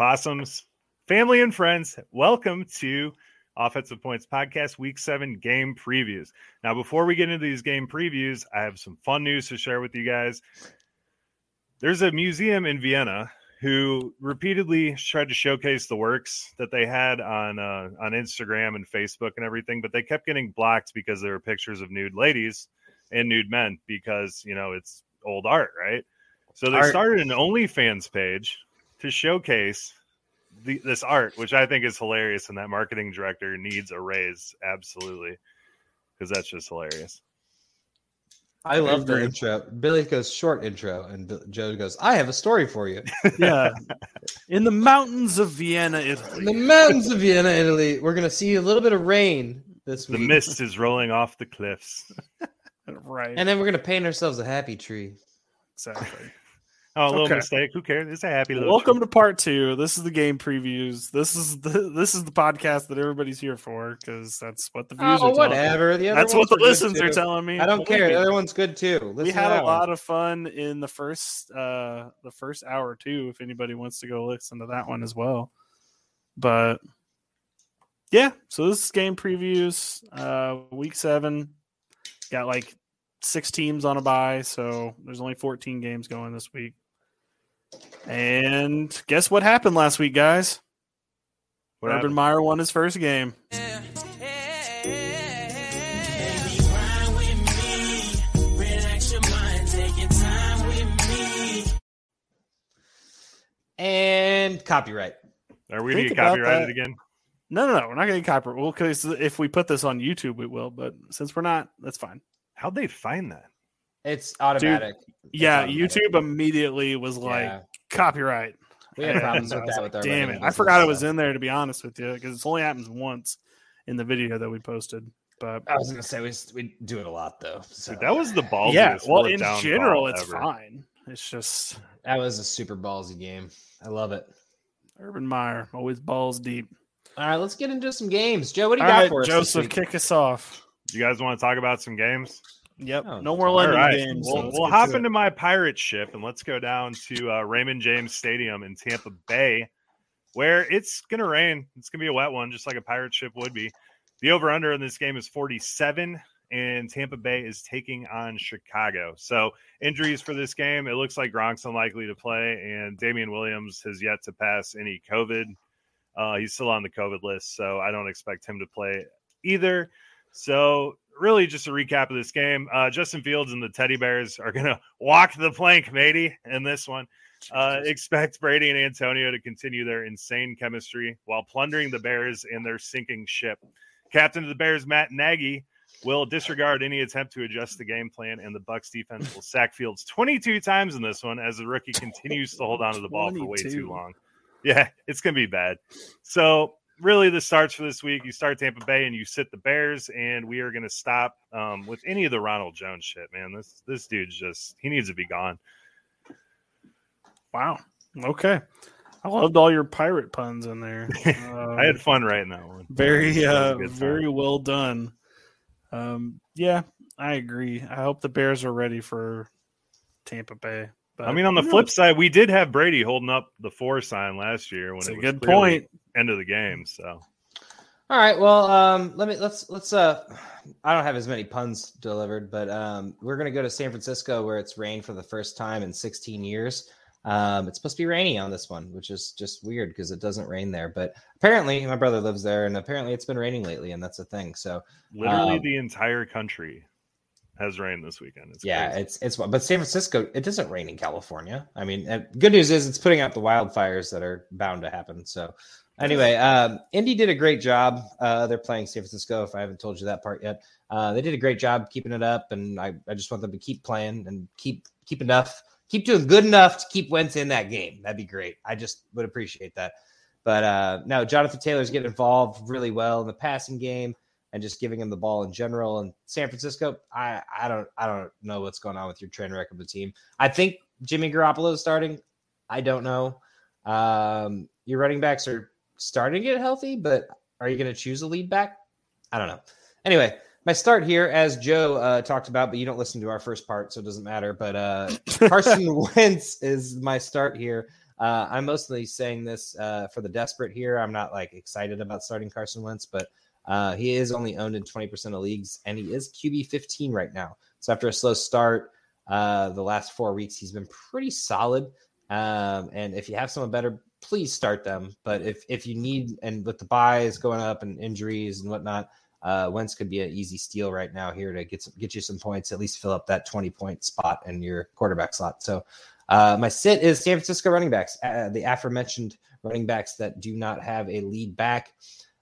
Possums, family, and friends, welcome to Offensive Points Podcast Week 7 game previews. Now, before we get into these game previews, I have some fun news to share with you guys. There's a museum in Vienna who repeatedly tried to showcase the works that they had on uh, on Instagram and Facebook and everything, but they kept getting blocked because there were pictures of nude ladies and nude men because you know it's old art, right? So they Art. started an OnlyFans page to showcase the, this art, which I think is hilarious, and that marketing director needs a raise absolutely because that's just hilarious. I love the intro. Billy goes short intro, and Joe goes, "I have a story for you." Yeah. In the mountains of Vienna, In Italy. the mountains of Vienna, Italy, we're gonna see a little bit of rain this The week, The mist is rolling off the cliffs. Right. and then we're gonna paint ourselves a happy tree. exactly. Oh, a little Okay. mistake. Who cares? It's a happy little. Welcome to part two. This is the game previews. This is the this is the podcast that everybody's here for because that's what the views Oh, are. telling me. whatever. The That's what the were listens are telling me. I don't Believe care. me. The other one's good too. we had to a that one. lot of fun in the first uh the first hour too if anybody wants to go listen to that one as well but yeah so this is game previews uh week seven got like six teams on a bye so there's only 14 games going this week and guess what happened last week guys What urban happened? meyer won his first game and copyright. Are we going to Think get copyrighted that. again? no no no we're not getting copyright well because if we put this on youtube we will but since we're not that's fine How'd they find that? It's automatic. It's Yeah, automatic. YouTube immediately was like Yeah. copyright. We had problems with that like, with our Damn it! I forgot it was in there to be honest with you because it only happens once in the video that we posted. But I was gonna say we, we do it a lot though. So Dude, that was the ballsiest. yeah, well, in general, it's ever. fine. It's just that was a super ballsy game. I love it. Urban Meyer always balls deep. All right, let's get into some games. Joe, what do All you got right, for us? Joseph, kick us off. You guys want to talk about some games? Yep, Oh, no more all London All right, games. we'll, let's we'll hop to it. into my pirate ship and let's go down to uh, Raymond James Stadium in Tampa Bay, where it's going to rain. It's going to be a wet one, just like a pirate ship would be. The over under in this game is 47, and Tampa Bay is taking on Chicago. So, injuries for this game it looks like Gronk's unlikely to play, and Damien Williams has yet to pass any COVID. Uh, he's still on the COVID list, so I don't expect him to play either. So, really, just a recap of this game. Uh, Justin Fields and the Teddy Bears are going to walk the plank, matey, in this one. Uh, expect Brady and Antonio to continue their insane chemistry while plundering the Bears in their sinking ship. Captain of the Bears, Matt Nagy, will disregard any attempt to adjust the game plan, and the Bucs defense will sack Fields 22 times in this one as the rookie continues to hold on to the ball for way too long. Yeah, it's going to be bad. So, really, the starts for this week you start Tampa Bay and you sit the Bears, and we are going to stop um, with any of the Ronald Jones shit, man. This this dude's just he needs to be gone. Wow. Okay. I loved all your pirate puns in there. I had Um, fun writing that one. very uh very well done um yeah i agree i hope the bears are ready for tampa bay but I mean, on the flip knows? side, we did have Brady holding up the four sign last year when It's it a was good point end of the game. So All right. Well, um, let me let's let's uh I don't have as many puns delivered, but um we're gonna go to San Francisco where it's rained for the first time in 16 years. Um, it's supposed to be rainy on this one, which is just weird because it doesn't rain there. But apparently, my brother lives there, and apparently, it's been raining lately, and that's a thing. So, literally, um, the entire country has rained this weekend. It's yeah, crazy. it's it's but San Francisco, it doesn't rain in California. I mean, good news is it's putting out the wildfires that are bound to happen. So, anyway, um, Indy did a great job. Uh, they're playing San Francisco. If I haven't told you that part yet, uh, they did a great job keeping it up, and I, I just want them to keep playing and keep keep enough keep doing good enough to keep Wentz in that game. That'd be great. I just would appreciate that. But uh, no, Jonathan Taylor's getting involved really well in the passing game and just giving him the ball in general. And San Francisco, I, I don't I don't know what's going on with your train wreck of the team. I think Jimmy Garoppolo is starting. I don't know. Um, your running backs are starting to get healthy, but are you going to choose a lead back? I don't know. Anyway, my start here, as Joe uh, talked about, but you don't listen to our first part, so it doesn't matter. But uh, Carson Wentz is my start here. Uh, I'm mostly saying this uh, for the desperate here. I'm not like excited about starting Carson Wentz, but uh, he is only owned in 20% of leagues, and he is QB 15 right now. So after a slow start, uh, the last four weeks he's been pretty solid. Um, and if you have someone better, please start them. But if if you need, and with the buys going up and injuries and whatnot, uh, Wentz could be an easy steal right now here to get some, get you some points, at least fill up that 20 point spot in your quarterback slot. So uh, my sit is San Francisco running backs, uh, the aforementioned running backs that do not have a lead back.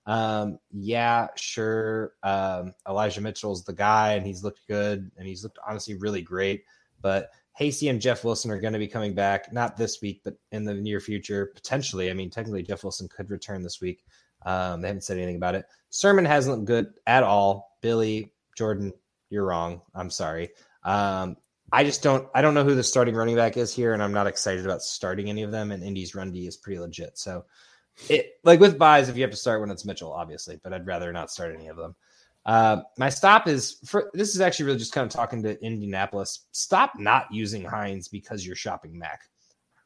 Um, yeah, sure. Um, Elijah Mitchell's the guy, and he's looked good, and he's looked honestly really great. But Hasty and Jeff Wilson are going to be coming back, not this week, but in the near future, potentially. I mean, technically, Jeff Wilson could return this week. Um, they haven't said anything about it. Sermon hasn't looked good at all. Billy Jordan, you're wrong. I'm sorry. Um, I just don't. I don't know who the starting running back is here, and I'm not excited about starting any of them. And Indy's run D is pretty legit. So, it like with buys, if you have to start when it's Mitchell, obviously, but I'd rather not start any of them. Uh, my stop is for this is actually really just kind of talking to Indianapolis. Stop not using Hines because you're shopping Mack.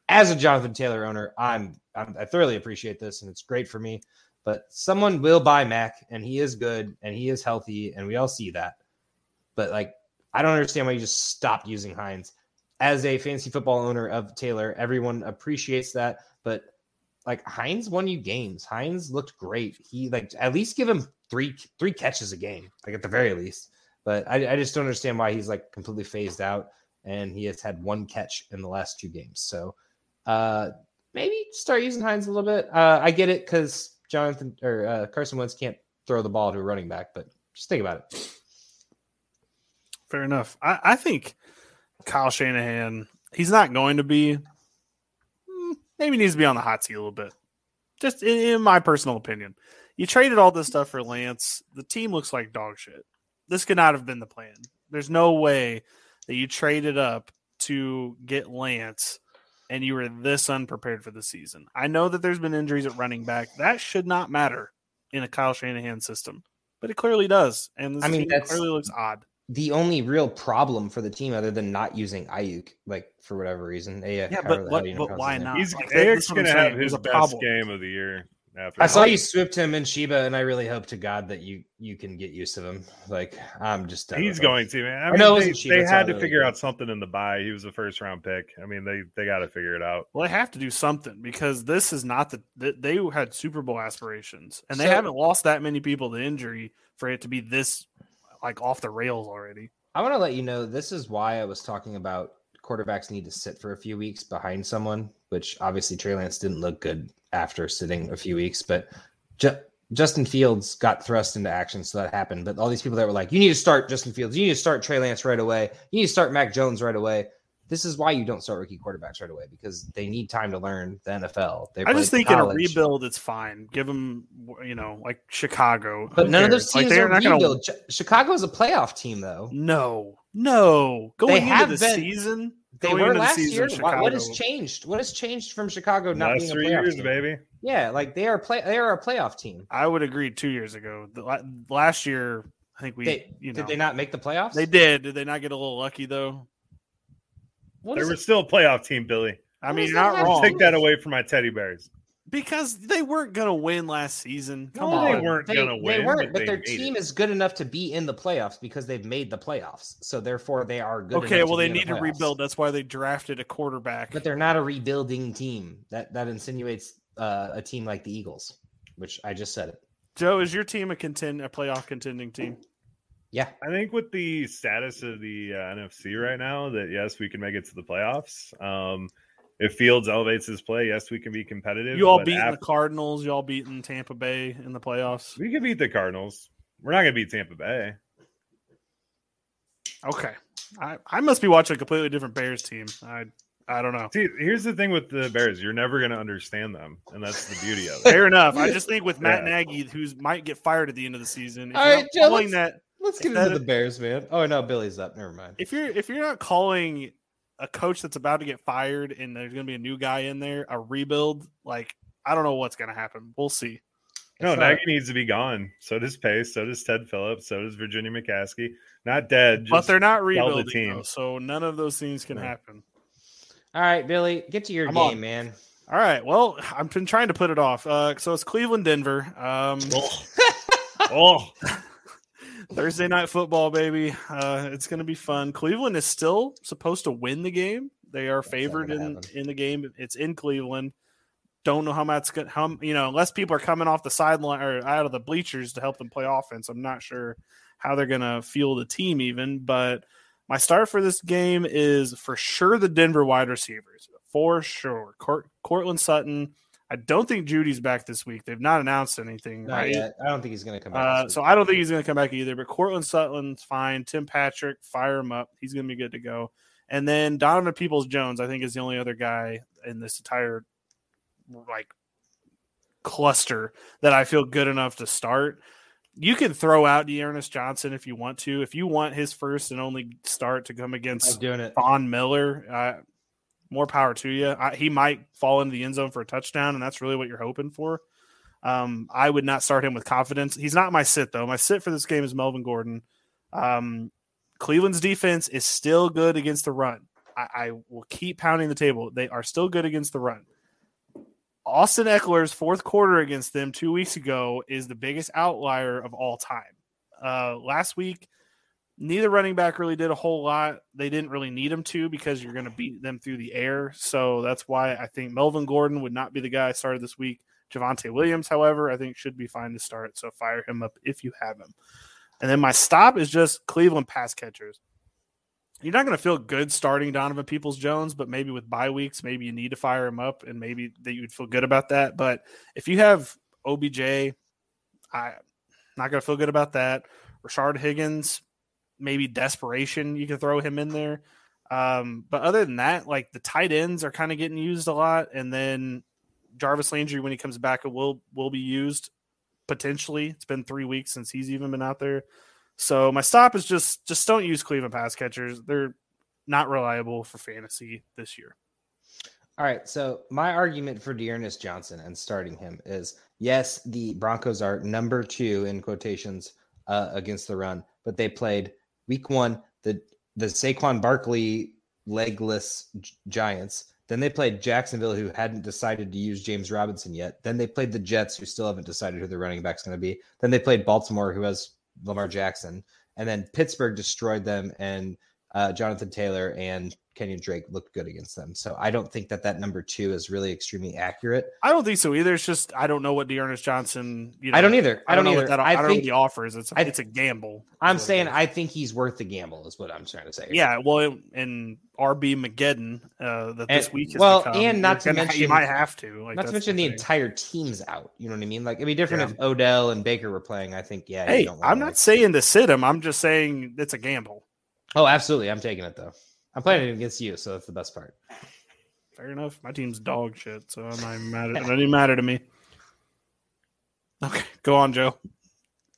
As a Jonathan Taylor owner, I'm, I'm I thoroughly appreciate this, and it's great for me. But someone will buy Mack, and he is good, and he is healthy, and we all see that. But like, I don't understand why you just stopped using Hines. As a fantasy football owner of Taylor, everyone appreciates that. But like Hines won you games. Hines looked great. He like at least give him three three catches a game, like at the very least. But I, I just don't understand why he's like completely phased out and he has had one catch in the last two games. So uh maybe start using Hines a little bit. Uh I get it because Jonathan or uh, Carson Wentz can't throw the ball to a running back, but just think about it. Fair enough. I, I think Kyle Shanahan, he's not going to be, maybe needs to be on the hot seat a little bit. Just in, in my personal opinion. You traded all this stuff for Lance. The team looks like dog shit. This could not have been the plan. There's no way that you traded up to get Lance and you were this unprepared for the season. I know that there's been injuries at running back. That should not matter in a Kyle Shanahan system, but it clearly does. And this I mean, that clearly looks odd. The only real problem for the team, other than not using Aiyuk, like for whatever reason, yeah, but, what, but why not? He's like, Aiyuk's going to have his best problem. game of the year. After I saw you swift him in Sheba, and I really hope to God that you you can get used to him. Like I'm just he's going to man. I, mean, know they, Sheba, they had to figure good. out something in the buy. He was a first round pick. I mean, they they got to figure it out. Well, they have to do something because this is not the they had Super Bowl aspirations, and they so, haven't lost that many people to injury for it to be this like off the rails already. I want to let you know this is why I was talking about quarterbacks need to sit for a few weeks behind someone, which obviously Trey Lance didn't look good after sitting a few weeks, but Ju- Justin Fields got thrust into action, so that happened. But all these people that were like, "You need to start Justin Fields, you need to start Trey Lance right away, you need to start Mac Jones right away." This is why you don't start rookie quarterbacks right away because they need time to learn the NFL. They I just think college. in a rebuild, it's fine. Give them, you know, like Chicago. But none cares? of those teams like, are not rebuild. Gonna... Chicago is a playoff team, though. No, no. Going they into the been... season, they were last year. What has changed? What has changed from Chicago not last being a three years, team? baby? Yeah, like they are play. They are a playoff team. I would agree. Two years ago, the, last year, I think we. They, you know, did they not make the playoffs? They did. Did they not get a little lucky though? What they were it? still a playoff team, Billy. I mean, you're not wrong. Take that away from my teddy bears. because they weren't gonna win last season. Come No, on, they weren't gonna win. they weren't, but but their they made team it. is good enough to be in the playoffs because they've made the playoffs. So therefore, they are good. Okay, enough well to they be in the need to rebuild. That's why they drafted a quarterback. But they're not a rebuilding team. That that insinuates uh, a team like the Eagles, which I just said it. Joe, is your team a contend a playoff contending team? Yeah, I think with the status of the uh, NFC right now, that yes, we can make it to the playoffs. Um, if Fields elevates his play, yes, we can be competitive. You all but beating after- the Cardinals. You all beating Tampa Bay in the playoffs. we can beat the Cardinals. We're not going to beat Tampa Bay. Okay, I, I must be watching a completely different Bears team. I I don't know. See, here's the thing with the Bears: you're never going to understand them, and that's the beauty of it. Fair enough. I just think with Matt Yeah. Nagy, who's might get fired at the end of the season. If All you're right, not Joe, calling let's- that let's get That- into the Bears, man. Oh no, Billy's up. Never mind. if you're if you're not calling a coach that's about to get fired and there's going to be a new guy in there, a rebuild, like I don't know what's going to happen. We'll see. No, It's Nagy needs to be gone. So does Pace. So does Ted Phillips. So does Virginia McCaskey. Not dead. but they're not sell the rebuilding, team. though, so none of those things can Right. happen. All right, Billy, get to your I'm game, on. man. All right. Well, I've been trying to put it off. Uh, so it's Cleveland, Denver. Um, Oh, Thursday night football, baby. Uh, it's going to be fun. Cleveland is still supposed to win the game. They are favored in, happen. in the game. It's in Cleveland. Don't know how much good how you know unless people are coming off the sideline or out of the bleachers to help them play offense. I'm not sure how they're going to field the team even. But my start for this game is for sure the Denver wide receivers for sure. Court, Courtland Sutton. I don't think Jeudy's back this week. They've not announced anything. Not right? yet. I don't think he's going to come back. Uh, so. I don't think he's going to come back either. But Courtland Sutton's fine. Tim Patrick, fire him up. He's going to be good to go. And then Donovan Peoples Jones, I think, is the only other guy in this entire like cluster that I feel good enough to start. You can throw out D'Ernest Johnson if you want to. If you want his first and only start to come against I'm doing it. Von Miller, uh, more power to you. I, he might fall into the end zone for a touchdown, and that's really what you're hoping for. Um, I would not start him with confidence. He's not my sit though. My sit for this game is Melvin Gordon. Um, Cleveland's defense is still good against the run. I, I will keep pounding the table. They are still good against the run. Austin Ekeler's fourth quarter against them two weeks ago is the biggest outlier of all time. Uh, last week, neither running back really did a whole lot. They didn't really need them to because you're going to beat them through the air. So that's why I think Melvin Gordon would not be the guy I started this week. Javonte Williams, however, I think should be fine to start. So fire him up if you have him. And then my stop is just Cleveland pass catchers. You're not going to feel good starting Donovan Peoples Jones, but maybe with bye weeks, maybe you need to fire him up and maybe that you would feel good about that. But if you have OBJ, I'm not going to feel good about that. Rashard Higgins, maybe desperation, you can throw him in there. Um, but other than that, like the tight ends are kind of getting used a lot, and then Jarvis Landry when he comes back will will be used potentially. It's been three weeks since he's even been out there. So my stop is just just don't use Cleveland pass catchers. They're not reliable for fantasy this year. All right. So my argument for D'Ernest Johnson and starting him is yes, the Broncos are number two in quotations uh, against the run, but they played week one the the Saquon Barkley legless Gi- Giants. Then they played Jacksonville, who hadn't decided to use James Robinson yet. Then they played the Jets, who still haven't decided who their running back's going to be. Then they played Baltimore, who has Lamar Jackson, and then Pittsburgh destroyed them, and uh, Jonathan Taylor and Kenyan Drake looked good against them. So I don't think that that number two is really extremely accurate. I don't think so either. It's just I don't know what D'Ernest Johnson. You know, I don't either. I don't, know either. what that. I I, don't think what the offer is. It's a, I- it's a gamble. I'm saying. I think he's worth the gamble. Is what I'm trying to say. Yeah, well, and RB Mageddon uh, that this week has well, become, and not to gonna- you mention- might have to. Like, Not to mention the thing. entire team's out. You know what I mean? Like it'd be different Yeah. if Odell and Baker were playing. I think yeah. Hey, don't I'm not saying to sit him. I'm just saying it's a gamble. Oh, absolutely. I'm taking it though. I'm playing it against you, so that's the best part. Fair enough. My team's dog shit, so I'm not even mad. At, it doesn't even matter to me. Okay, go on, Joe.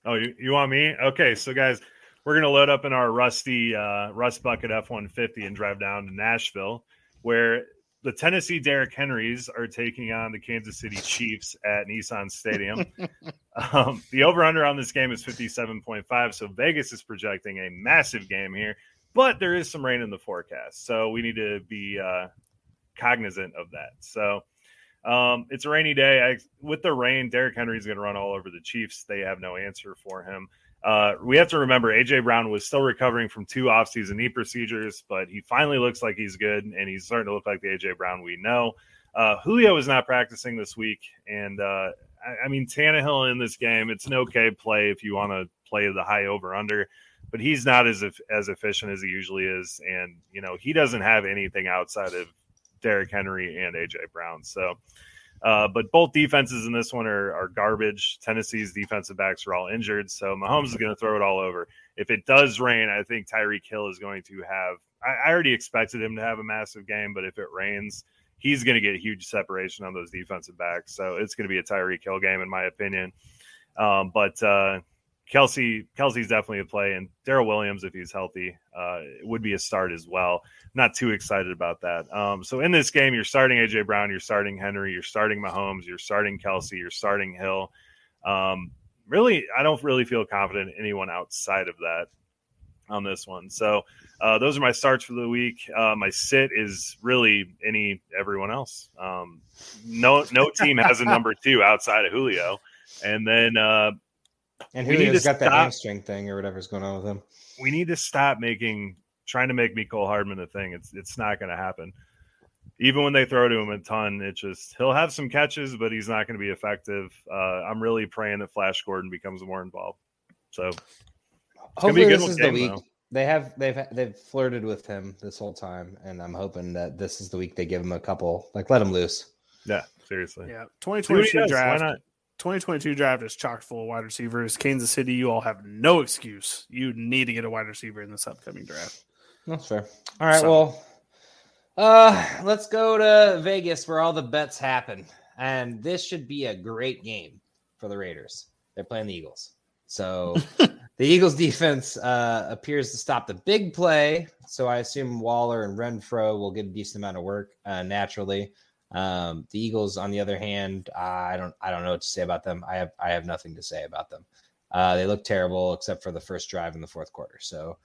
Oh, you, you want me? Okay, so guys, we're gonna load up in our rusty uh, Rust Bucket F one fifty and drive down to Nashville, where the Tennessee Derrick Henrys are taking on the Kansas City Chiefs at Nissan Stadium. um, the over under on this game is fifty seven point five, so Vegas is projecting a massive game here, but there is some rain in the forecast, so we need to be uh, cognizant of that. So. Um, it's a rainy day. I, with the rain, Derrick is going to run all over the Chiefs. They have no answer for him. Uh, we have to remember AJ Brown was still recovering from two offseason knee procedures, but he finally looks like he's good, and he's starting to look like the AJ Brown we know. Uh, Julio is not practicing this week, and uh, I, I, mean Tannehill in this game. It's an okay play if you want to play the high over under, but he's not as as efficient as he usually is, and you know he doesn't have anything outside of Derrick Henry and AJ Brown. So uh, but both defenses in this one are, are garbage. Tennessee's defensive backs are all injured, so Mahomes is going to throw it all over. If it does rain, I think Tyreek Hill is going to have. I, I already expected him to have a massive game, but if it rains, he's going to get a huge separation on those defensive backs. So it's going to be a Tyreek Hill game, in my opinion. Um, but uh, Kelce Kelce's definitely a play, and Darrel Williams, if he's healthy, uh, would be a start as well. Not too excited about that. Um, so in this game, you're starting AJ Brown, you're starting Henry, you're starting Mahomes, you're starting Kelce, you're starting Hill. Um, really, I don't really feel confident anyone outside of that on this one. So uh, those are my starts for the week. Uh, my sit is really any everyone else. Um, no no team has a number two outside of Julio, and then uh, and Julio's got that hamstring thing or whatever's going on with him. We need to stop making trying to make Mecole Hardman a thing. It's it's not going to happen. Even when they throw to him a ton, it just he'll have some catches, but he's not going to be effective. Uh, I'm really praying that Flash Gordon becomes more involved. So hopefully this is game, the week. Though. They have they've they've flirted with him this whole time, and I'm hoping that this is the week they give him a couple, like let him loose. Yeah, seriously. Yeah, 2022 draft. Why not? 2022 draft is chock full of wide receivers. Kansas City, you all have no excuse. You need to get a wide receiver in this upcoming draft. That's fair. All right, so, well, uh, let's go to Vegas where all the bets happen, and this should be a great game for the Raiders. They're playing the Eagles, so the Eagles defense uh, appears to stop the big play. So I assume Waller and Renfrow will get a decent amount of work uh, naturally. Um, the Eagles, on the other hand, I don't I don't know what to say about them. I have I have nothing to say about them. Uh, they look terrible except for the first drive in the fourth quarter. So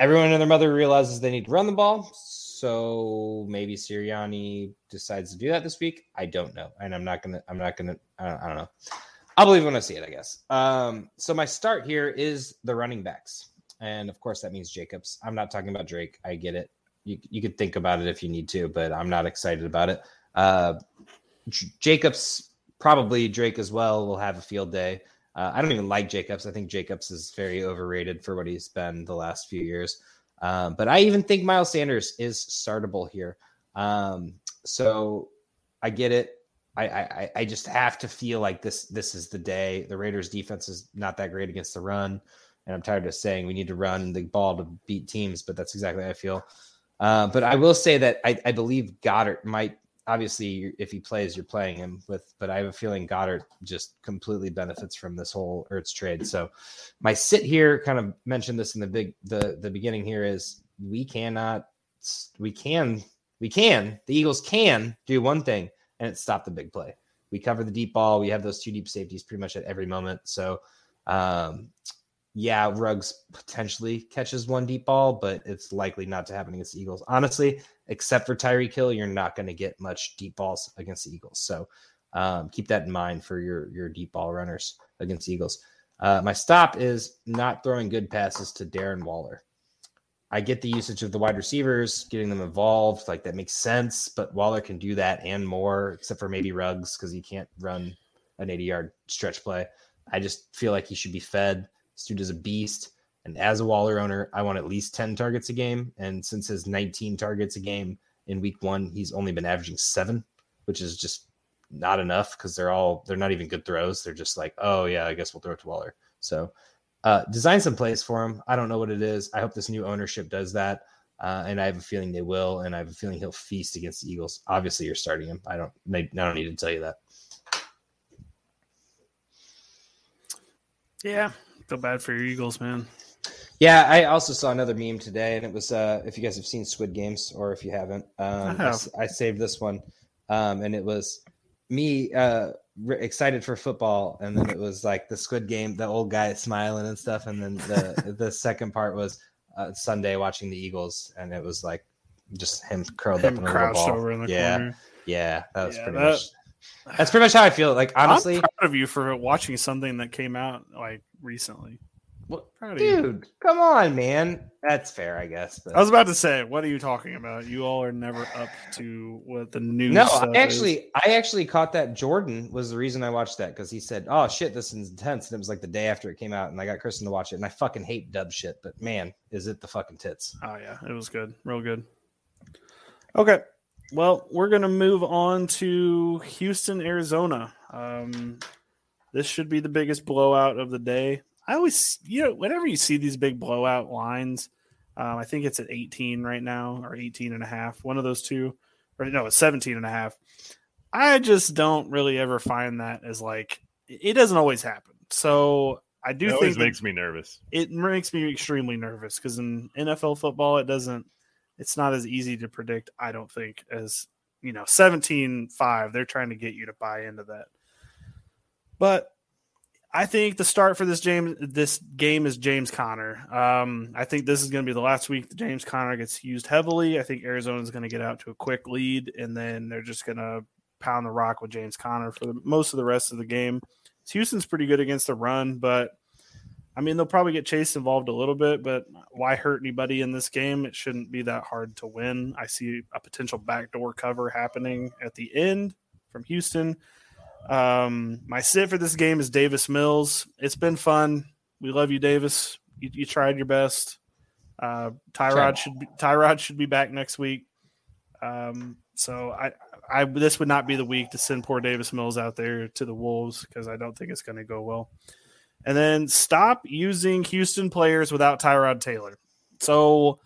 everyone and their mother realizes they need to run the ball. So maybe Sirianni decides to do that this week. I don't know, and I'm not gonna. I'm not gonna. I don't, I don't know. I'll believe when I see it, I guess. Um, so my start here is the running backs, and of course that means Jacobs. I'm not talking about Drake. I get it you, you could think about it if you need to, but I'm not excited about it. Uh, J- Jacobs, probably Drake as well, will have a field day. Uh, I don't even like Jacobs. I think Jacobs is very overrated for what he's been the last few years. Um, but I even think Miles Sanders is startable here. Um, so I get it. I, I I just have to feel like this this is the day. The Raiders defense is not that great against the run. And I'm tired of saying we need to run the ball to beat teams, but that's exactly how I feel. Uh, but I will say that I, I, believe Goedert might obviously if he plays, you're playing him with. But I have a feeling Goedert just completely benefits from this whole Ertz trade. So my sit here kind of mentioned this in the big the the beginning here is we cannot we can we can the Eagles can do one thing and it's stop the big play. We cover the deep ball. We have those two deep safeties pretty much at every moment. So um, yeah, Ruggs potentially catches one deep ball, but it's likely not to happen against the Eagles. Honestly, except for Tyreek Hill, you're not going to get much deep balls against the Eagles. So um, keep that in mind for your your deep ball runners against Eagles. Uh, my stop is not throwing good passes to Darren Waller. I get the usage of the wide receivers, getting them involved, like that makes sense. But Waller can do that and more, except for maybe Ruggs because he can't run an 80 yard stretch play. I just feel like he should be fed. This dude is a beast. And as a Waller owner, I want at least 10 targets a game. And since his 19 targets a game in week one, he's only been averaging seven, which is just not enough because they're all, they're not even good throws. They're just like, oh, yeah, I guess we'll throw it to Waller. So uh, design some plays for him. I don't know what it is. I hope this new ownership does that. Uh, and I have a feeling they will. And I have a feeling he'll feast against the Eagles. Obviously, you're starting him. I don't, I don't need to tell you that. Yeah, Feel bad for your Eagles, man. Yeah, I also saw another meme today, and it was uh, if you guys have seen Squid Games or if you haven't, um, I, have. I, I, saved this one, um, and it was me uh, re- excited for football, and then it was like the Squid Game, the old guy smiling and stuff, and then the the second part was uh, Sunday watching the Eagles, and it was like just him curled him up in a little ball. over in the yeah. corner. Yeah, that was Yeah, pretty that- much. That's pretty much how I feel. Like honestly, I'm proud of you for watching something that came out like recently. What- Proud of you. dude, come on, man. That's fair, I guess. But I was about to say, what are you talking about? You all are never up to what the news. no, stuff I is. actually, I actually caught that. Jordan was the reason I watched that because he said, "Oh shit, this is intense," and it was like the day after it came out, and I got Kristen to watch it, and I fucking hate dub shit, but man, is it the fucking tits? Oh yeah, it was good, real good. Okay, well, we're gonna move on to Houston, Arizona. Um, this should be the biggest blowout of the day. I always, you know, whenever you see these big blowout lines, um, I think it's at 18 right now or 18 and a half, one of those two, or no, it's 17 and a half. I just don't really ever find that as like it doesn't always happen. So I do It think always makes me nervous. it makes me extremely nervous because in NFL football, it doesn't, it's not as easy to predict, I don't think, as, you know, 17 5. They're trying to get you to buy into that. But I think the start for this James this game is James Conner. Um, I think this is going to be the last week that James Conner gets used heavily. I think Arizona is going to get out to a quick lead, and then they're just going to pound the rock with James Conner for the, most of the rest of the game. Houston's pretty good against the run, but I mean they'll probably get Chase involved a little bit. But why hurt anybody in this game? It shouldn't be that hard to win. I see a potential backdoor cover happening at the end from Houston. Um, my sit for this game is Davis Mills. It's been fun. We love you, Davis. You, you tried your best. Uh, Tyrod should be, Tyrod should be back next week. Um, so I, I this would not be the week to send poor Davis Mills out there to the Wolves because I don't think it's going to go well. And then stop using Houston players without Tyrod Taylor. So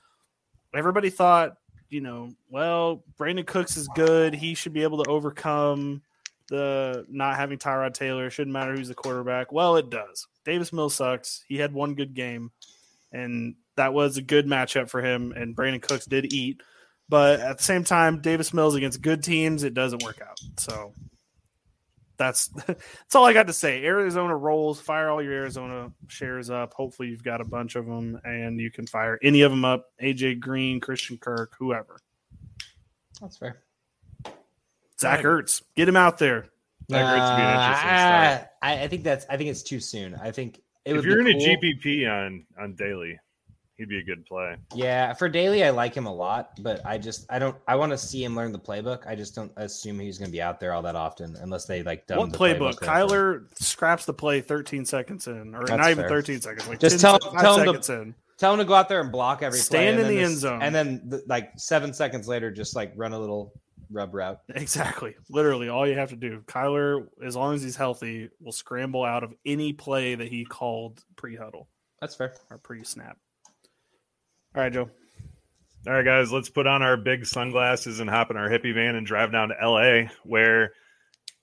everybody thought, you know, well, Brandin Cooks is good. He should be able to overcome the not having Tyrod Taylor. It shouldn't matter who's the quarterback. Well, it does. Davis Mills sucks. He had one good game, and that was a good matchup for him. And Brandin Cooks did eat, but at the same time, Davis Mills against good teams, it doesn't work out. So that's that's all I got to say. Arizona rolls. Fire all your Arizona shares up. Hopefully, you've got a bunch of them, and you can fire any of them up. AJ Green, Christian Kirk, whoever. That's fair. Zach Ertz, get him out there. That hurts to be an interesting Uh. I, I think that's. I think it's too soon. I think it If would you're be in a. GPP on on daily, he'd be a good play. Yeah, for Daly, I like him a lot, but I just I don't I want to see him learn the playbook. I just don't assume he's going to be out there all that often unless they like dumb What the playbook? down. Kyler scraps the play 13 seconds in, or That's not even fair. 13 seconds, like Just 10 tell- se- tell him to- in. Tell him to go out there and block every Stand play, in the then end zone. and then the, like seven seconds later, just like run a little rub route. Exactly. Literally, all you have to do. Kyler, as long as he's healthy, will scramble out of any play that he called pre huddle That's fair. or pre snap. All right, Joe. All right, guys, let's put on our big sunglasses and hop in our hippie van and drive down to LA, where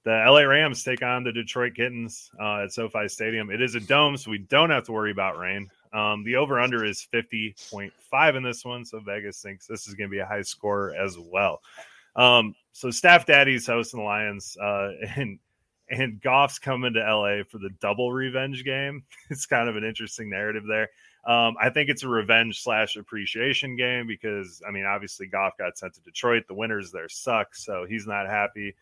the LA Rams take on the Detroit Kittens uh, at SoFi Stadium. It is a dome, so we don't have to worry about rain. Um, the over under is 50.5 in this one, so Vegas thinks this is going to be a high score as well. Um, so Staff Daddy's hosting the Lions, uh, and and Goff's coming to LA for the double revenge game. It's kind of an interesting narrative there. Um, I think it's a revenge slash appreciation game because I mean, obviously, Goff got sent to Detroit. The winners there suck, so he's not happy.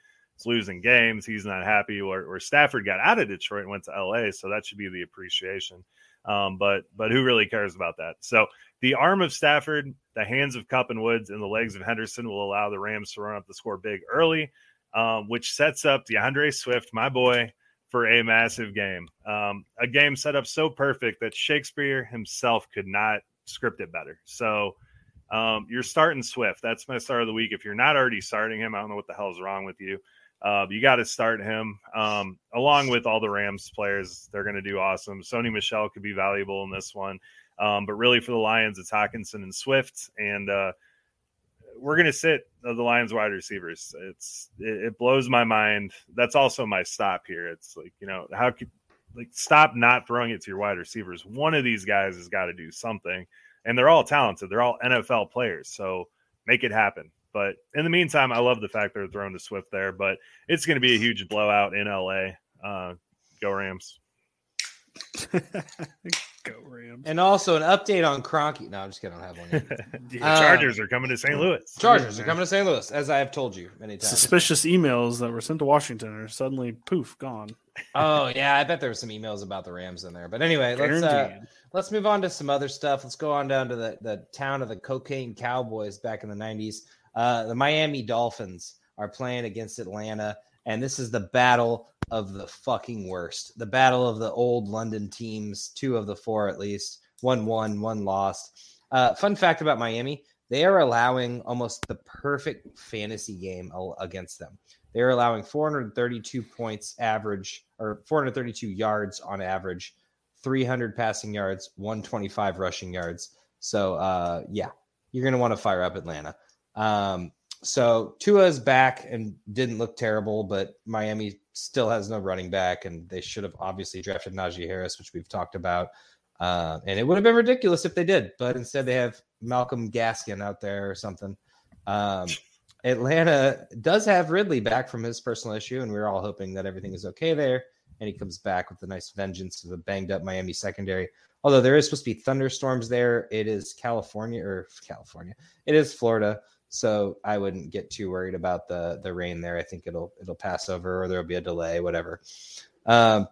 Losing games. He's not happy. Or, or Stafford got out of Detroit and went to LA, so that should be the appreciation. Um, but but who really cares about that? So the arm of Stafford, the hands of Kupp and Woods, and the legs of Henderson will allow the Rams to run up the score big early, um, which sets up D'Andre Swift, my boy, for a massive game. Um, a game set up so perfect that Shakespeare himself could not script it better. So um, you're starting Swift. That's my start of the week. If you're not already starting him, I don't know what the hell's wrong with you. Uh, you got to start him um, along with all the Rams players. They're going to do awesome. Sony Michel could be valuable in this one. Um, but really, for the Lions, it's Hockenson and Swift. And uh, we're going to sit the Lions wide receivers. It's it, it blows my mind. That's also my stop here. It's like you know how could like stop not throwing it to your wide receivers. One of these guys has got to do something, and they're all talented. They're all NFL players, so make it happen. But in the meantime, I love the fact they're throwing to Swift there. But it's going to be a huge blowout in LA. Uh, go Rams! Go Rams. Rams. And also an update on Cronky. No, I'm just kidding. I don't have one. Yet. the Uh, Chargers are coming to St. Louis. Chargers are coming to St. Louis, as I have told you many times. Suspicious emails that were sent to Washington are suddenly poof gone. Oh yeah, I bet there were some emails about the Rams in there. But anyway, let's uh, let's move on to some other stuff. Let's go on down to the, the town of the cocaine cowboys back in the 90s. Uh, the Miami Dolphins are playing against Atlanta, and this is the battle of the fucking worst. The battle of the old London teams, two of the four at least. One won, one lost. Uh, fun fact about Miami they are allowing almost the perfect fantasy game against them. They're allowing 432 points average or 432 yards on average, 300 passing yards, 125 rushing yards. So, uh, yeah, you're going to want to fire up Atlanta. Um, so Tua's back and didn't look terrible, but Miami still has no running back, and they should have obviously drafted Najee Harris, which we've talked about. Uh, and it would have been ridiculous if they did, but instead they have Malcolm Gaskin out there or something. Um, Atlanta does have Ridley back from his personal issue, and we're all hoping that everything is okay there. And he comes back with a nice vengeance of the banged up Miami secondary. Although there is supposed to be thunderstorms there, it is California or California. It is Florida, so I wouldn't get too worried about the the rain there. I think it'll it'll pass over, or there'll be a delay, whatever. Um,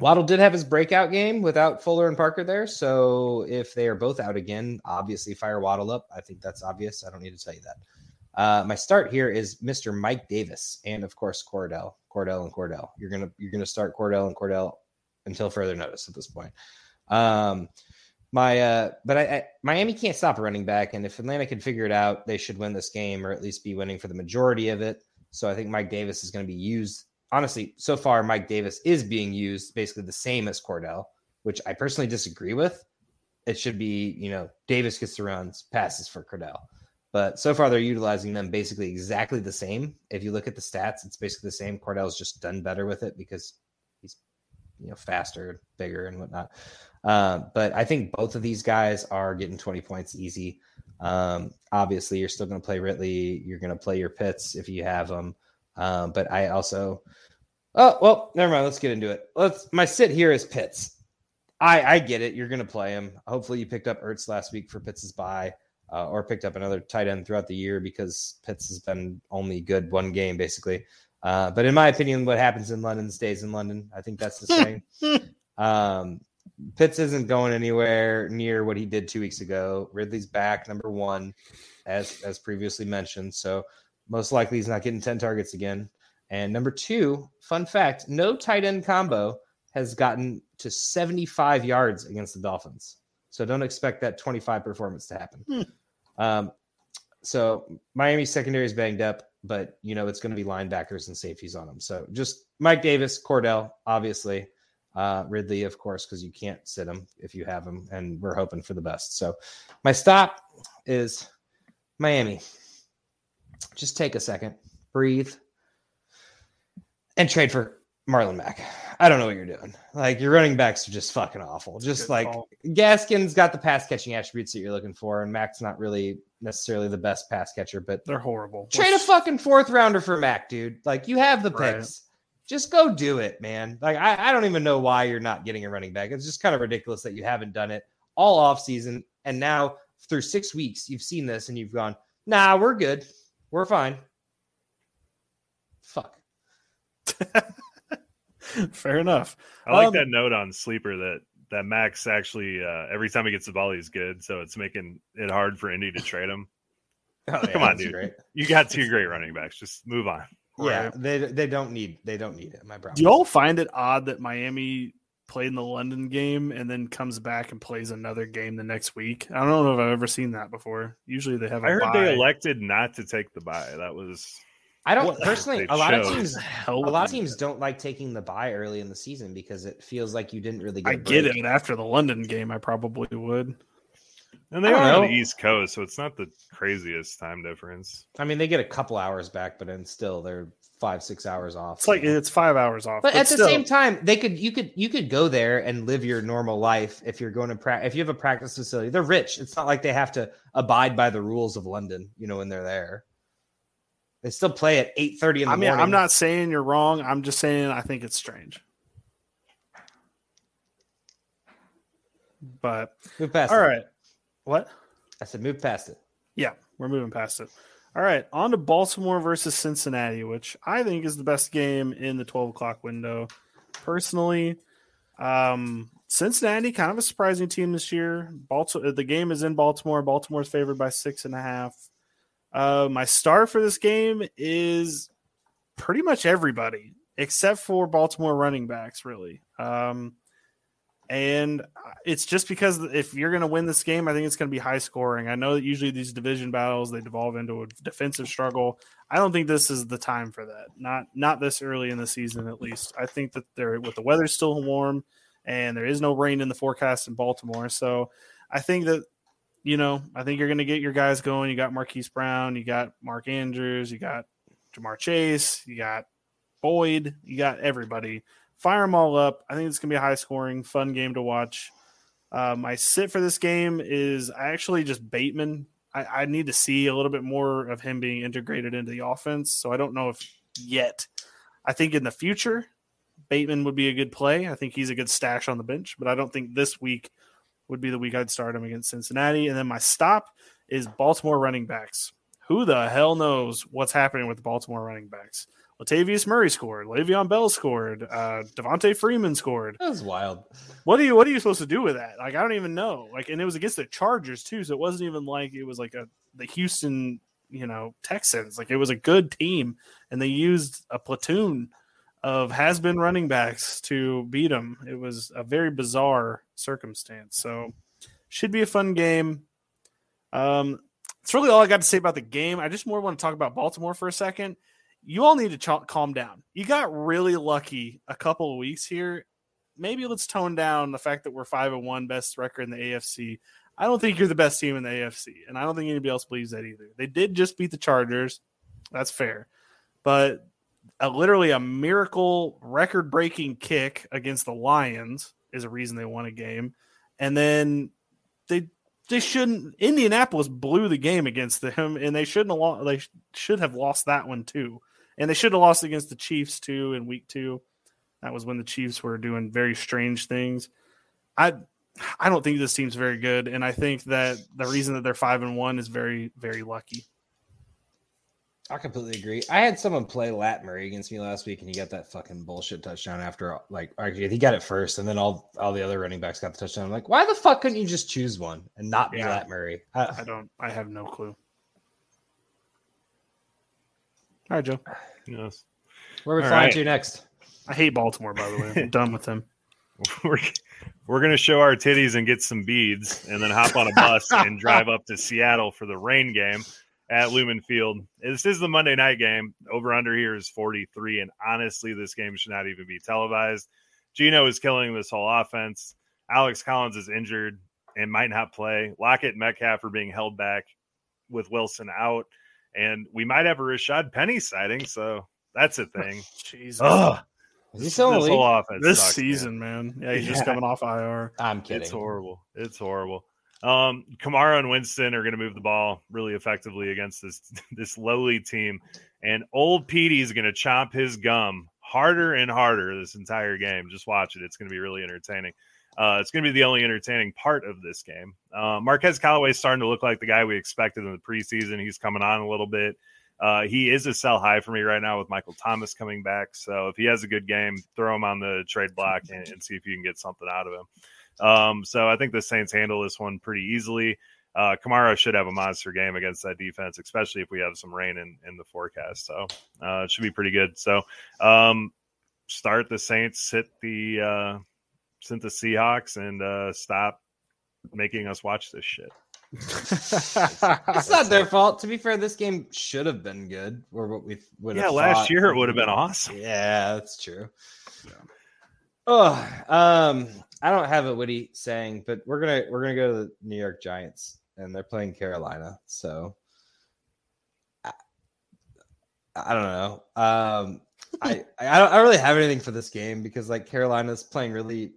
Waddle did have his breakout game without Fuller and Parker there. So if they are both out again, obviously fire Waddle up. I think that's obvious. I don't need to tell you that. Uh, my start here is Mr. Mike Davis and of course Cordell, Cordell and Cordell. You're gonna you're gonna start Cordell and Cordell until further notice at this point. Um, my uh, but I, I Miami can't stop a running back, and if Atlanta can figure it out, they should win this game or at least be winning for the majority of it. So I think Mike Davis is going to be used. Honestly, so far Mike Davis is being used basically the same as Cordell, which I personally disagree with. It should be, you know, Davis gets the runs, passes for Cordell. But so far, they're utilizing them basically exactly the same. If you look at the stats, it's basically the same. Cordell's just done better with it because you know, faster, bigger, and whatnot. Um, but I think both of these guys are getting 20 points easy. Um, obviously, you're still going to play Ridley. You're going to play your Pitts if you have them. Um, but I also, oh well, never mind. Let's get into it. Let's. My sit here is Pitts. I I get it. You're going to play him. Hopefully, you picked up Ertz last week for Pitts' bye uh, or picked up another tight end throughout the year because Pitts has been only good one game basically. Uh, but in my opinion, what happens in London stays in London. I think that's the saying. um, Pitts isn't going anywhere near what he did two weeks ago. Ridley's back, number one, as as previously mentioned. So most likely he's not getting 10 targets again. And number two, fun fact, no tight end combo has gotten to 75 yards against the Dolphins. So don't expect that 25 performance to happen. Hmm. Um, so Miami secondary is banged up, but you know it's going to be linebackers and safeties on them. So just Mike Davis, Cordell, obviously, uh, Ridley, of course, because you can't sit him if you have him, and we're hoping for the best. So my stop is Miami. Just take a second, breathe, and trade for Marlon Mack. I don't know what you're doing. Like your running backs are just fucking awful. Just Good like call. Gaskin's got the pass catching attributes that you're looking for, and Mack's not really necessarily the best pass catcher, but They're horrible. trade a Let's- fucking fourth rounder for Mack, dude. Like you have the Right. picks. Just go do it, man. Like I, I don't even know why you're not getting a running back. It's just kind of ridiculous that you haven't done it all off season. And now through six weeks, you've seen this and you've gone, nah, we're good. We're fine. Fuck. Fair enough. I like Um, that note on sleeper that that Max actually uh, every time he gets the ball he's good, so it's making it hard for Indy to trade him. Oh, Come on, dude. Great. You got two great running backs. Just move on. Yeah, Right. they they don't need they don't need it. My problem. Do y'all find it odd that Miami played in the London game and then comes back and plays another game the next week? I don't know if I've ever seen that before. Usually they have a I heard bye. they elected not to take the bye. That was I don't What- personally. They A lot of teams, a lot of teams don't like taking the bye early in the season because it feels like you didn't really. Get I a get it. After the London game, I probably would. and they I don't are on the East Coast, so it's not the craziest time difference. I mean, they get a couple hours back, but then still they're five six hours off. It's like it's five hours off. but, at the same time, they could you could you could go there and live your normal life if you're going to practice. If you have a practice facility, they're rich. It's not like they have to abide by the rules of London. You know, when they're there, they still play at eight thirty in the I mean, morning. I'm not saying you're wrong. I'm just saying I think it's strange. But Move past all it. right, what? I said move past it. Yeah, we're moving past it. All right, on to Baltimore versus Cincinnati, which I think is the best game in the 12 o'clock window. Personally, um, Cincinnati, kind of a surprising team this year. Baltimore, the game is in Baltimore. Baltimore's favored by six and a half. Uh, my star for this game is pretty much everybody except for Baltimore running backs, really. Um, and it's just because if you're going to win this game, I think it's going to be high scoring. I know that usually these division battles they devolve into a defensive struggle. I don't think this is the time for that. Not not this early in the season, at least. I think that they're with the weather still warm and there is no rain in the forecast in Baltimore. So I think that you know I think you're going to get your guys going. You got Marquise Brown, you got Mark Andrews, you got Ja'Marr Chase, you got Boyd, you got everybody fire them all up. I think it's gonna be a high scoring, fun game to watch. Uh, my sit for this game is actually just Bateman. I, I, need to see a little bit more of him being integrated into the offense. So I don't know if yet. I think in the future, Bateman would be a good play. I think he's a good stash on the bench, but I don't think this week would be the week I'd start him against Cincinnati. And then my stop is Baltimore running backs. Who the hell knows what's happening with the Baltimore running backs? Latavius Murray scored. Le'Veon Bell scored. Uh, Devonta Freeman scored. That was wild. What are you What are you supposed to do with that? Like I don't even know. Like, and it was against the Chargers too, so it wasn't even like it was like a the Houston, you know, Texans. Like it was a good team, and they used a platoon of has been running backs to beat them. It was a very bizarre circumstance. So should be a fun game. Um, that's really all I got to say about the game. I just more want to talk about Baltimore for a second you all need to ch- calm down. You got really lucky a couple of weeks here. Maybe let's tone down the fact that we're five and one, best record in the AFC. I don't think you're the best team in the AFC, and I don't think anybody else believes that either. They did just beat the Chargers. That's fair, but a, literally a miracle record-breaking kick against the Lions is a reason they won a game, and then they they shouldn't. Indianapolis blew the game against them, and they shouldn't have. Lost, they should have lost that one too and they should have lost against the Chiefs too in week two. That was when the Chiefs were doing very strange things. I I don't think this team's very good, and I think that the reason that they're five and one is very very lucky. I completely agree. I had someone play Lat Murray against me last week, and he got that fucking bullshit touchdown after like he got it first, and then all all the other running backs got the touchdown. I'm like, why the fuck couldn't you just choose one and not be Yeah. Lat Murray? I, I don't. I have no clue. All right, Joe. Yes. where are we All flying right. to next? I hate Baltimore. By the way, I'm done with them. We're, we're going to show our titties and get some beads and then hop on a bus and drive up to Seattle for the rain game at Lumen Field. This is the Monday night game. Over under here is 43. And honestly, this game should not even be televised. Geno is killing this whole offense. Alex Collins is injured and might not play. Lockett and Metcalf are being held back with Wilson out. And we might have a Rashaad Penny sighting. So that's a thing. Jesus. Ugh. Is he still in the this whole offense this sucks, season, man. Yeah, he's just coming off IR. I'm kidding. It's horrible. It's horrible. Um, Kamara and Winston are going to move the ball really effectively against this this lowly team, and old Petey is going to chop his gum harder and harder this entire game. Just watch it; it's going to be really entertaining. Uh, it's going to be the only entertaining part of this game. Uh, Marquez is starting to look like the guy we expected in the preseason. He's coming on a little bit. Uh, he is a sell high for me right now with Michael Thomas coming back. So if he has a good game, throw him on the trade block and, and see if you can get something out of him. Um, so I think the Saints handle this one pretty easily. Uh, Kamara should have a monster game against that defense, especially if we have some rain in, in the forecast. So uh, it should be pretty good. So um, start the Saints, sit the uh, sit the Seahawks, and uh, stop making us watch this shit. It's not their fault. To be fair, this game should have been good. Or what we would Yeah, have last thought. year it would have been awesome. Yeah, that's true. Oh, um, I don't have a witty saying, but we're gonna we're gonna go to the New York Giants, and they're playing Carolina. So I, I don't know. Um, I I don't, I really have anything for this game because like Carolina's playing really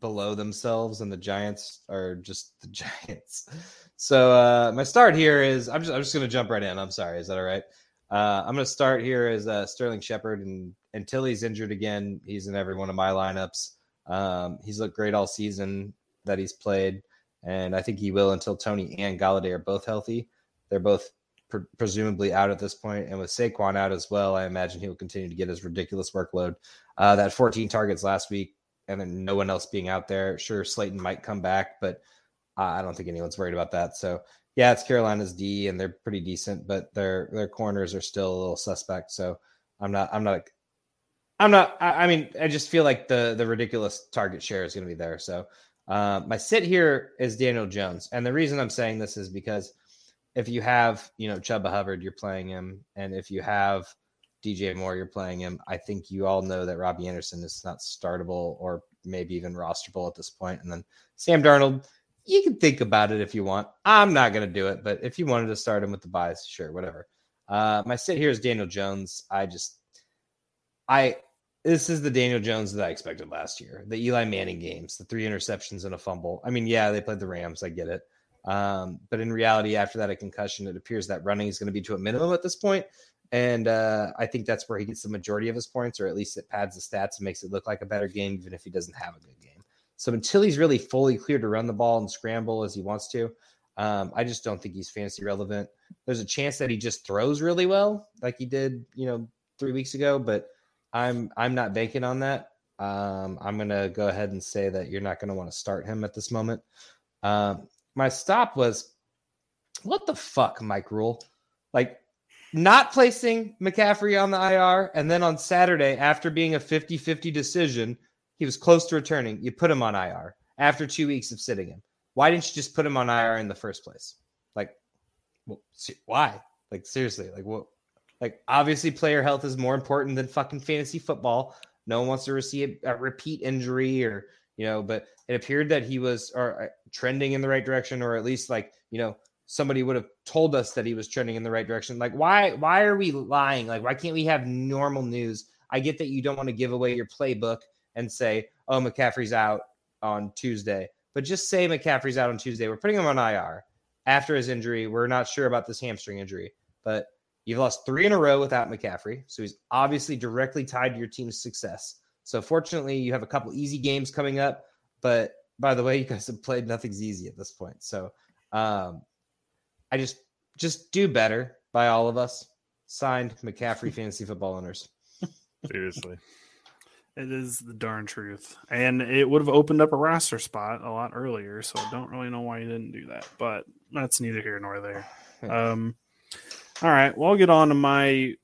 below themselves, and the Giants are just the Giants. So uh, my start here is I'm just I'm just gonna jump right in. I'm sorry. Is that all right? Uh, I'm going to start here as uh, Sterling Shepard, and until he's injured again, he's in every one of my lineups. Um, he's looked great all season. that he's played, and I think he will until Toney and Golladay are both healthy. They're both pre- presumably out at this point, and with Saquon out as well, I imagine he will continue to get his ridiculous workload. Uh, that 14 targets last week, and then no one else being out there. Sure, Slayton might come back, but I don't think anyone's worried about that. So yeah, it's Carolina's D, and they're pretty decent, but their their corners are still a little suspect. So I'm not I'm not I'm not. I, I mean, I just feel like the the ridiculous target share is going to be there. So uh, my sit here is Daniel Jones, and the reason I'm saying this is because if you have you know Chuba Hubbard, you're playing him, and if you have DJ Moore, you're playing him. I think you all know that Robbie Anderson is not startable or maybe even rosterable at this point. And then Sam Darnold, you can think about it if you want. I'm not going to do it, but if you wanted to start him with the byes, sure, whatever. Uh, my sit here is Daniel Jones. I just, I, this is the Daniel Jones that I expected last year. The Eli Manning games, the three interceptions and a fumble. I mean, yeah, they played the Rams. I get it. Um, but in reality, after that, a concussion, it appears that running is going to be to a minimum at this point. And uh, I think that's where he gets the majority of his points, or at least it pads the stats and makes it look like a better game, even if he doesn't have a good game. So until he's really fully clear to run the ball and scramble as he wants to, um, I just don't think he's fantasy relevant. There's a chance that he just throws really well, like he did, you know, three weeks ago, but I'm I'm not banking on that. Um, I'm gonna go ahead and say that you're not gonna want to start him at this moment. Um, my stop was, what the fuck, Mike Rhule? Like not placing McCaffrey on the IR, and then on Saturday, after being a 50-50 decision, he was close to returning. You put him on IR after two weeks of sitting him. Why didn't you just put him on IR in the first place? Like, why? Like, seriously, like what? Like, obviously, player health is more important than fucking fantasy football. No one wants to receive a repeat injury or, you know, but it appeared that he was or uh, trending in the right direction, or at least like, you know, somebody would have told us that he was trending in the right direction. Like, why, why are we lying? Like, why can't we have normal news? I get that you don't want to give away your playbook and say, oh, McCaffrey's out on Tuesday, but just say McCaffrey's out on Tuesday. We're putting him on IR after his injury. We're not sure about this hamstring injury, but You've lost three in a row without McCaffrey, so he's obviously directly tied to your team's success. So fortunately, you have a couple easy games coming up. But by the way, you guys have played nothing's easy at this point. So um, I just just do better by all of us. Signed McCaffrey fantasy football owners. Seriously. It is the darn truth. And it would have opened up a roster spot a lot earlier. So I don't really know why you didn't do that. But that's neither here nor there. Um, all right. Well, I'll get on to my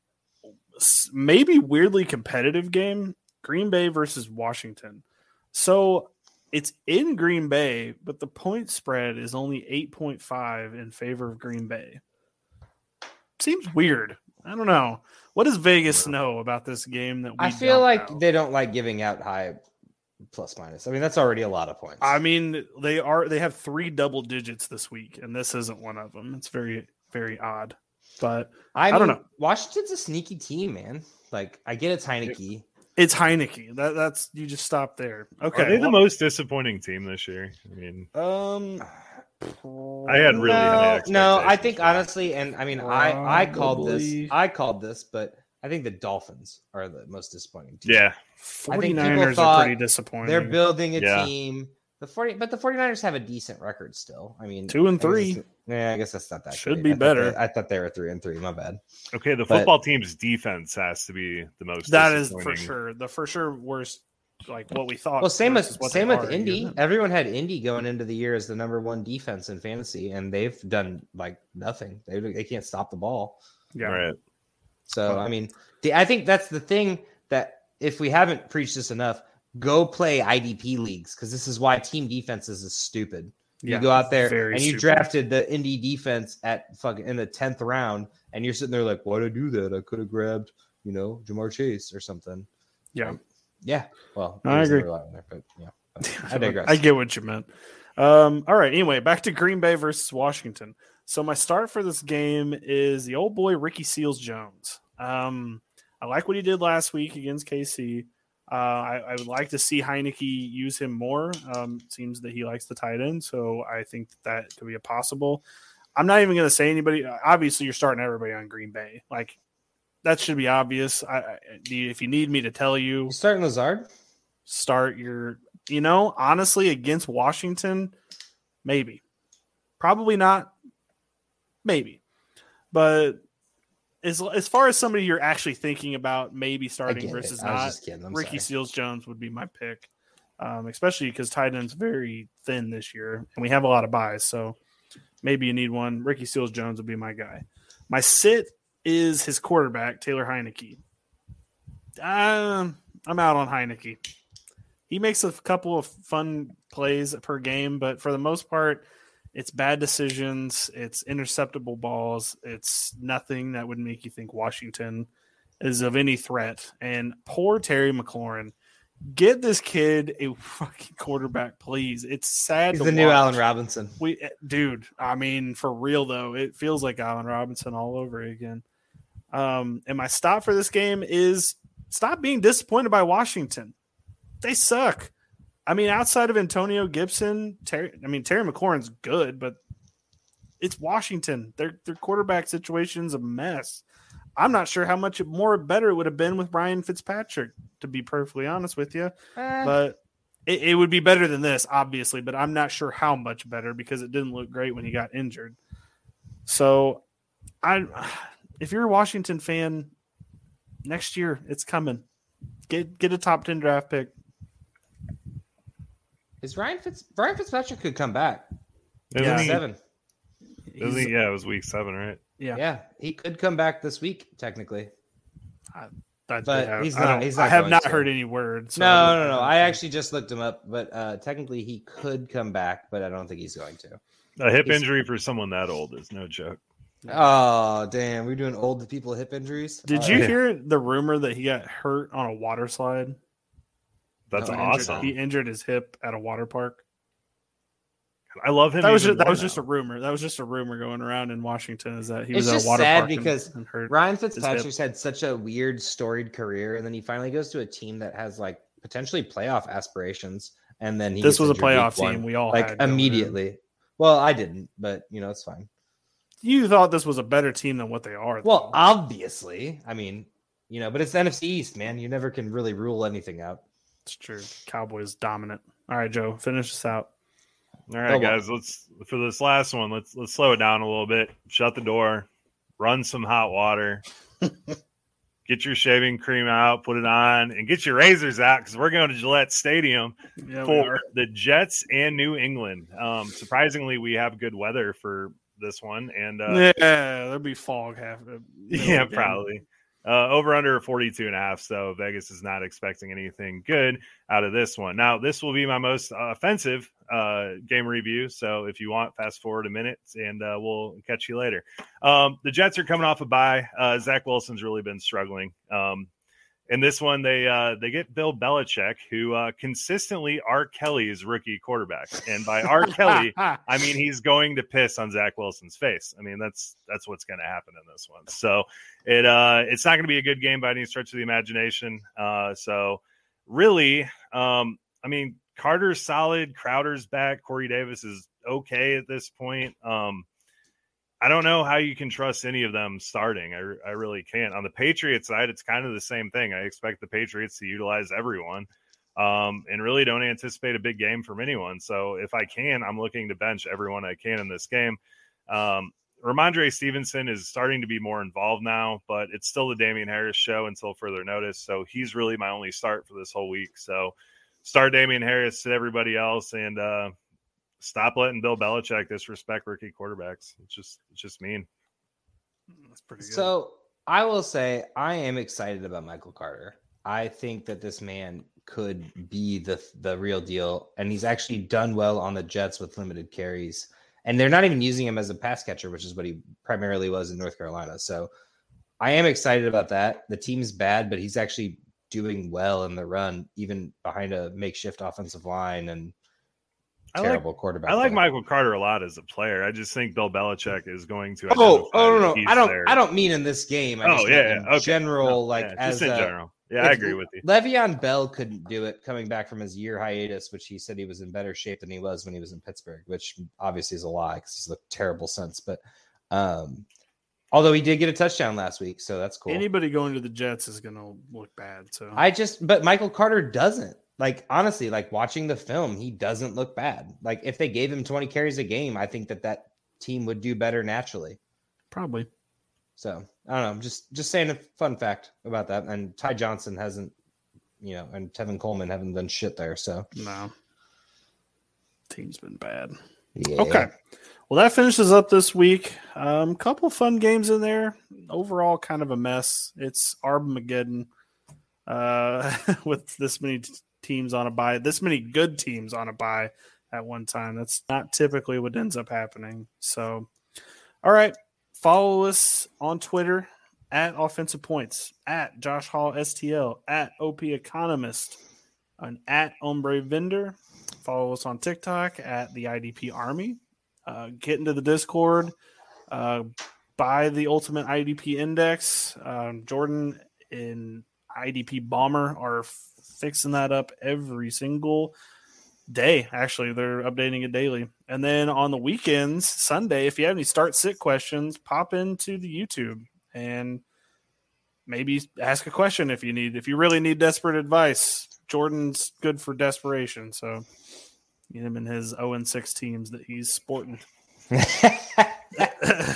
maybe weirdly competitive game Green Bay versus Washington. So it's in Green Bay, but the point spread is only 8.5 in favor of Green Bay. Seems weird. I don't know. What does Vegas know about this game that I feel like know? they don't like giving out high plus minus. I mean, that's already a lot of points. I mean, they are they have three double digits this week, and this isn't one of them. It's very very odd. But I, mean, I don't know. Washington's a sneaky team, man. Like I get it's Heinicke. It's Heinicke. That that's you just stop there. Okay. Are they well, the most disappointing team this year? I mean, um, I had really no, no. I think honestly, and I mean, Probably. I I called this. I called this, but I think the Dolphins are the most disappointing. Team. Yeah, 49ers are pretty disappointing. They're building a yeah. team. The 40 but the 49ers have a decent record still. I mean, 2 and 3. Yeah, I guess that's not that Should great. be I better. They, I thought they were 3 and 3, my bad. Okay, the football but, team's defense has to be the most That is for sure. The for sure worst like what we thought. Well, same with same with are, Indy. Everyone had Indy going into the year as the number one defense in fantasy, and they've done like nothing. They they can't stop the ball. Yeah. Right. So I mean, I think that's the thing that if we haven't preached this enough, go play IDP leagues because this is why team defenses is stupid. Yeah, you go out there and you stupid. drafted the Indy defense at fucking in the tenth round, and you're sitting there like, why'd I do that? I could have grabbed, you know, Ja'Marr Chase or something. Yeah, um, yeah. Well, I agree. There, but yeah, I digress. I get what you meant. Um, all right. Anyway, back to Green Bay versus Washington. So my start for this game is the old boy Ricky Seals Jones. Um, I like what he did last week against KC. Uh, I, I, would like to see Heinicke use him more. Um, seems that he likes the tight end, so I think that, that could be a possible. I'm not even going to say anybody. Obviously, you're starting everybody on Green Bay. Like that should be obvious. I, I, if you need me to tell you, you starting Lazard, start your You know, honestly, against Washington, maybe. Probably not. Maybe. But as as far as somebody you're actually thinking about maybe starting versus not, just kidding. I'm Ricky sorry. Seals Jones would be my pick, um, especially because tight end's very thin this year, and we have a lot of byes. So maybe you need one. Ricky Seals Jones would be my guy. My sit is his quarterback Taylor Heinicke. Um, I'm out on Heinicke. He makes a couple of fun plays per game, but for the most part, it's bad decisions. It's interceptable balls. It's nothing that would make you think Washington is of any threat. And poor Terry McLaurin, get this kid a fucking quarterback, please. It's sad. He's the new. Allen Robinson. We, eh, dude. I mean, for real though, it feels like Allen Robinson all over again. Um, and my stop for this game is stop being disappointed by Washington. They suck. I mean, outside of Antonio Gibson, Terry, I mean Terry McLaurin's good, but it's Washington. Their their quarterback situation's a mess. I'm not sure how much more better it would have been with Brian Fitzpatrick, to be perfectly honest with you. Eh, But it, it would be better than this, obviously. But I'm not sure how much better because it didn't look great when he got injured. So, I, if you're a Washington fan, next year it's coming. Get get a top ten draft pick. Is Ryan Fitz Ryan Fitzpatrick could come back. Isn't Yeah. he- Seven. isn't he- yeah, it was week seven, right? yeah, Yeah, he could come back this week technically. I- but I- he's I not- don't- he's I not have not to. heard any words. so I no, no, no. I actually just looked him up, but uh, technically he could come back, but I don't think he's going to. A hip He's- injury for someone that old is no joke. Oh, damn. We're doing old people hip injuries. Did All you right. hear the rumor that he got hurt on a water slide? That's No, He injured- awesome. He injured his hip at a water park. I love him. That was just, that more was just a rumor. That was just a rumor going around in Washington. Is that he It's was at just a water sad park because and hurt. Ryan. Fitzpatrick's had such a weird storied career, and then he finally goes to a team that has like potentially playoff aspirations, and then he This was a injured week playoff one, team. We all like had going immediately. Well, I didn't, but you know it's fine. You thought this was a better team than what they are. Well, obviously, I mean, you know, but it's the NFC East, man. You never can really rule anything out. It's true. Cowboys dominant. All right, Joe, finish this out. All right, Go guys. Let's for this last one. Let's let's slow it down a little bit. Shut the door. Run some hot water. get your shaving cream out. Put it on, and get your razors out because we're going to Gillette Stadium Yeah, for the Jets and New England. Um, surprisingly, we have good weather for this one, and uh, yeah, there'll be fog half. uh, yeah, of game. probably. Uh, over under 42 and a half. So Vegas is not expecting anything good out of this one. Now, this will be my most offensive uh, game review. So if you want, fast forward a minute and uh, we'll catch you later. Um, the Jets are coming off a bye. Uh, Zach Wilson's really been struggling. Um, in this one, they uh, they get Bill Belichick, who uh, consistently R. Kelly's rookie quarterback, and by R. Kelly, I mean he's going to piss on Zach Wilson's face. I mean that's that's what's going to happen in this one. So it uh it's not going to be a good game by any stretch of the imagination. Uh, so really, um, I mean Carter's solid, Crowder's back, Corey Davis is okay at this point. Um, I don't know how you can trust any of them starting. I, I really can't. On the Patriots side, it's kind of the same thing. I expect the Patriots to utilize everyone um, and really don't anticipate a big game from anyone. So if I can, I'm looking to bench everyone I can in this game. Um, Rhamondre Stevenson is starting to be more involved now, but it's still the Damien Harris show until further notice. So he's really my only start for this whole week. So start Damien Harris, sit everybody else, and uh, stop letting Bill Belichick disrespect rookie quarterbacks. It's just it's just mean. That's pretty good. So I will say I am excited about Michael Carter. I think that this man could be the the real deal, and he's actually done well on the Jets with limited carries. And they're not even using him as a pass catcher, which is what he primarily was in North Carolina. So I am excited about that. The team's bad, but he's actually doing well in the run, even behind a makeshift offensive line and I like- terrible quarterback. I like play. Michael Carter a lot as a player. I just think Bill Belichick is going to. Oh, oh no, that no! I don't. there. I don't mean in this game. I Oh just yeah, mean yeah. in Okay. general, No, like yeah, as just in a- general. Yeah, I agree with you. Le'Veon Bell couldn't do it coming back from his year hiatus, which he said he was in better shape than he was when he was in Pittsburgh, which obviously is a lie because he's looked terrible since. But um, although he did get a touchdown last week, so that's cool. Anybody going to the Jets is going to look bad. So I just, but Michael Carter doesn't. Like honestly, like watching the film, he doesn't look bad. Like if they gave him 20 carries a game, I think that that team would do better naturally. Probably. So I don't know. Just just saying a fun fact about that. And Ty Johnson hasn't, you know, and Tevin Coleman haven't done shit there. So No. Team's been bad. yeah. Okay. Well, that finishes up this week. Um, couple fun games in there. Overall, kind of a mess. It's Armageddon uh, with this many t- teams on a bye, this many good teams on a buy at one time. That's not typically what ends up happening. So, all right, follow us on Twitter at Offensive Points, at Josh Hall STL, at OP Economist, and at Ombre Vendor. Follow us on TikTok at the IDP Army. Uh, get into the Discord. Uh, buy the Ultimate IDP Index. Um, Jordan and IDP Bomber are fixing that up every single day. Actually, they're updating it daily. And then on the weekends, Sunday, if you have any start sit questions, pop into the YouTube and maybe ask a question if you need. If you really need desperate advice, Jordan's good for desperation. So him and his 0 and 6 teams that he's sporting.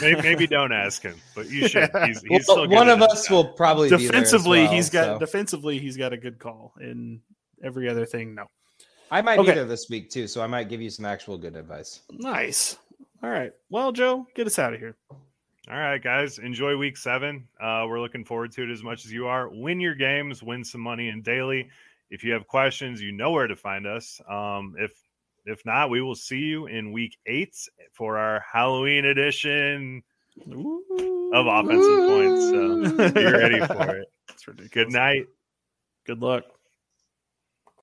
Maybe, maybe don't ask him, but you should. He's, he's Well, still one of us job. will probably be there as defensively, well, he's got so. defensively he's got a good call. In every other thing, no. I might Okay. be there this week too, so I might give you some actual good advice. Nice. All right. Well, Joe, get us out of here. All right, guys, enjoy week seven. Uh, we're looking forward to it as much as you are. Win your games, win some money in daily. If you have questions, you know where to find us. Um, if if not, we will see you in week eight for our Halloween edition of offensive points. So be ready for it. It's ridiculous. Good night. Good luck.